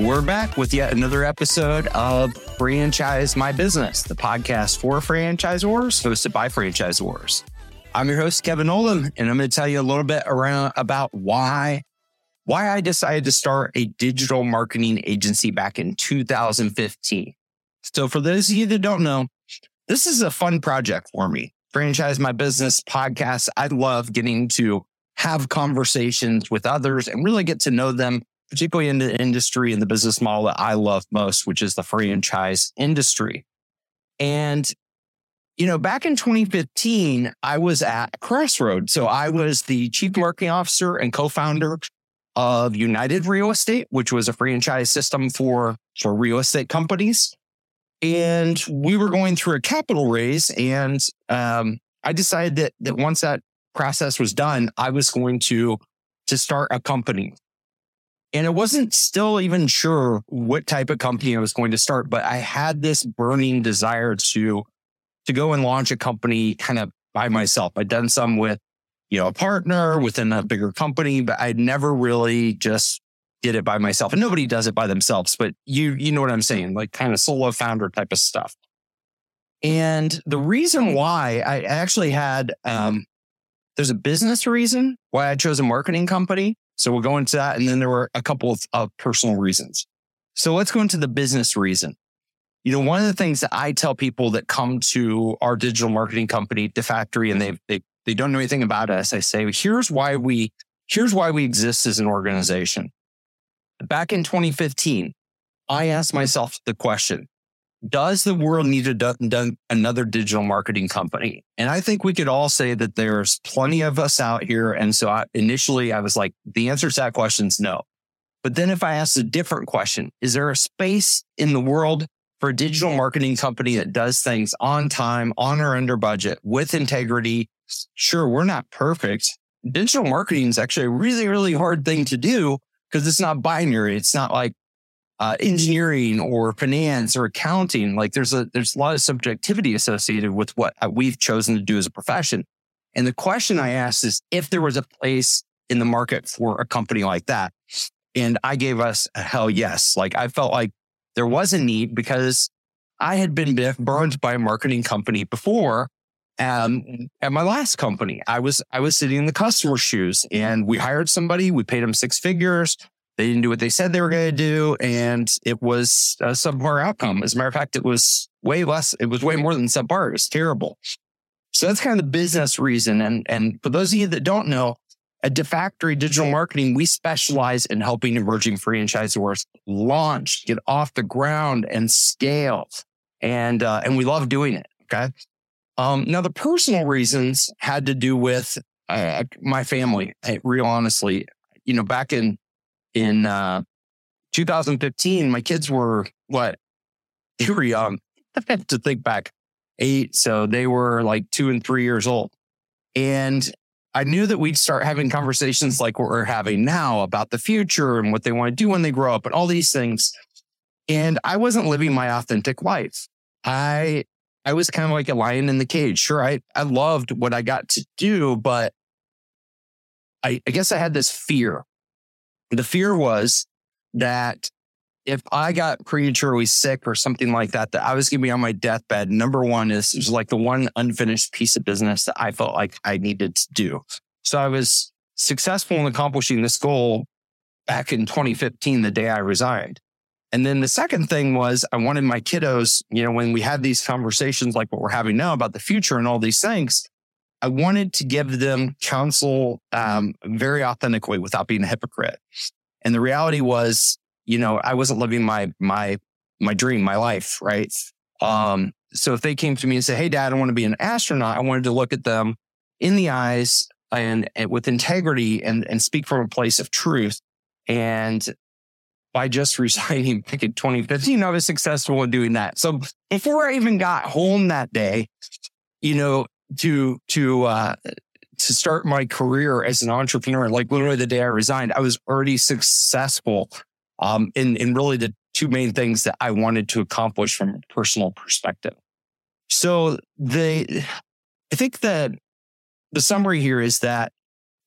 We're back with yet another episode of Franchise My Business, the podcast for franchisors, hosted by franchisors. I'm your host, Kevin Oldham, and I'm going to tell you a little bit around about why why I decided to start a digital marketing agency back in 2015. So for those of you that don't know, this is a fun project for me. Franchise My Business podcast. I love getting to have conversations with others and really get to know them particularly in the industry and the business model that I love most, which is the franchise industry. And, you know, back in 2015, I was at Crossroad. So I was the chief marketing officer and co-founder of United Real Estate, which was a franchise system for, for real estate companies. And we were going through a capital raise. And um, I decided that, that once that process was done, I was going to, to start a company and I wasn't still even sure what type of company I was going to start, but I had this burning desire to, to go and launch a company kind of by myself. I'd done some with, you know, a partner within a bigger company, but I'd never really just did it by myself. And nobody does it by themselves, but you, you know what I'm saying? Like kind of solo founder type of stuff. And the reason why I actually had, um, there's a business reason why I chose a marketing company so we'll go into that. And then there were a couple of, of personal reasons. So let's go into the business reason. You know, one of the things that I tell people that come to our digital marketing company, Diffactory, and they they they don't know anything about us, I say, here's why we here's why we exist as an organization. Back in 2015, I asked myself the question, does the world need another digital marketing company? And I think we could all say that there's plenty of us out here. And so I, initially I was like, the answer to that question is no. But then if I ask a different question, is there a space in the world for a digital marketing company that does things on time, on or under budget with integrity? Sure, we're not perfect. Digital marketing is actually a really, really hard thing to do because it's not binary. It's not like uh, engineering or finance or accounting. Like there's a there's a lot of subjectivity associated with what uh, we've chosen to do as a profession. And the question I asked is if there was a place in the market for a company like that. And I gave us a hell yes. Like I felt like there was a need because I had been burned by a marketing company before. Um, at my last company, I was I was sitting in the customer shoes, and we hired somebody. We paid them six figures. They didn't do what they said they were going to do. And it was a subpar outcome. As a matter of fact, it was way less. It was way more than subpar. It was terrible. So that's kind of the business reason. And, and for those of you that don't know, at Diffactory Digital Marketing, we specialize in helping emerging franchisors launch, get off the ground and scale. And, uh, and we love doing it. Okay. Um, now the personal reasons had to do with uh, my family. real honestly, you know, back in in uh, 2015, my kids were what? They were young. I have to think back, eight. So they were like two and three years old. And I knew that we'd start having conversations like we're having now about the future and what they want to do when they grow up and all these things. And I wasn't living my authentic life. I I was kind of like a lion in the cage. Sure, I, I loved what I got to do, but I, I guess I had this fear the fear was that if I got prematurely sick or something like that, that I was going to be on my deathbed. Number one is was like the one unfinished piece of business that I felt like I needed to do. So I was successful in accomplishing this goal back in 2015, the day I resigned. And then the second thing was I wanted my kiddos, you know, when we had these conversations like what we're having now about the future and all these things, I wanted to give them counsel um, very authentically without being a hypocrite. And the reality was, you know, I wasn't living my my my dream, my life, right? Um, so if they came to me and said, "Hey, Dad, I want to be an astronaut," I wanted to look at them in the eyes and, and with integrity and and speak from a place of truth. And by just resigning back in 2015, I was successful in doing that. So before I even got home that day, you know, to to uh, to start my career as an entrepreneur, like literally the day I resigned, I was already successful um, in in really the two main things that I wanted to accomplish from a personal perspective. So the I think that the summary here is that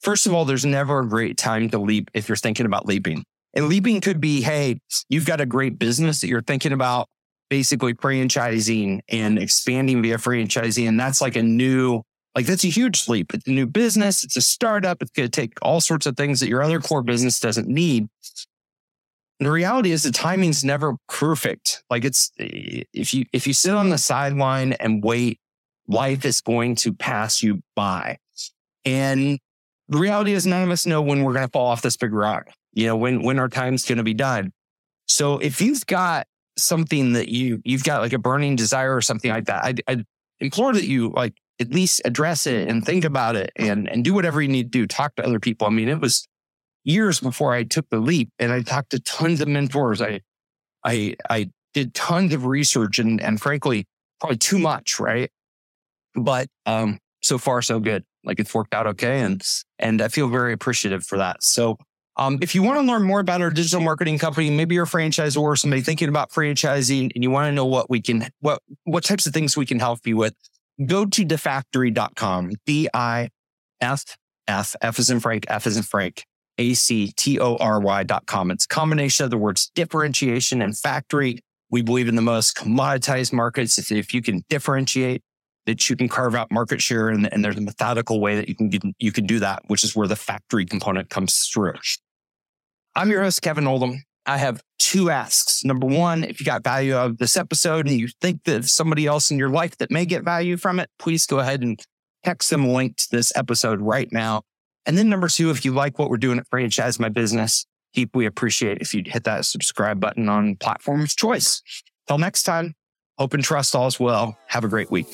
first of all, there's never a great time to leap if you're thinking about leaping. And leaping could be, hey, you've got a great business that you're thinking about basically franchising and expanding via franchising. And that's like a new, like that's a huge leap. It's a new business. It's a startup. It's going to take all sorts of things that your other core business doesn't need. And the reality is the timing's never perfect. Like it's, if you, if you sit on the sideline and wait, life is going to pass you by. And the reality is none of us know when we're going to fall off this big rock, you know, when, when our time's going to be done. So if you've got something that you you've got like a burning desire or something like that, I, I implore that you like at least address it and think about it and and do whatever you need to do. Talk to other people. I mean, it was years before I took the leap, and I talked to tons of mentors. I I I did tons of research and and frankly probably too much, right? But um, so far so good. Like it's worked out okay, and and I feel very appreciative for that. So um, if you want to learn more about our digital marketing company, maybe you're a franchisor or somebody thinking about franchising and you want to know what we can, what, what types of things we can help you with, go to diffactory.com. D-I-F-F, F is in Frank, F is in Frank, A-C-T-O-R-Y.com. It's a combination of the words differentiation and factory. We believe in the most commoditized markets. If, if you can differentiate, that you can carve out market share and, and there's a methodical way that you can, you can do that, which is where the factory component comes through. I'm your host, Kevin Oldham. I have two asks. Number one, if you got value out of this episode and you think that somebody else in your life that may get value from it, please go ahead and text them a link to this episode right now. And then number two, if you like what we're doing at Franchise My Business, deeply appreciate if you'd hit that subscribe button on platform of choice. Till next time, hope and trust all is well. Have a great week.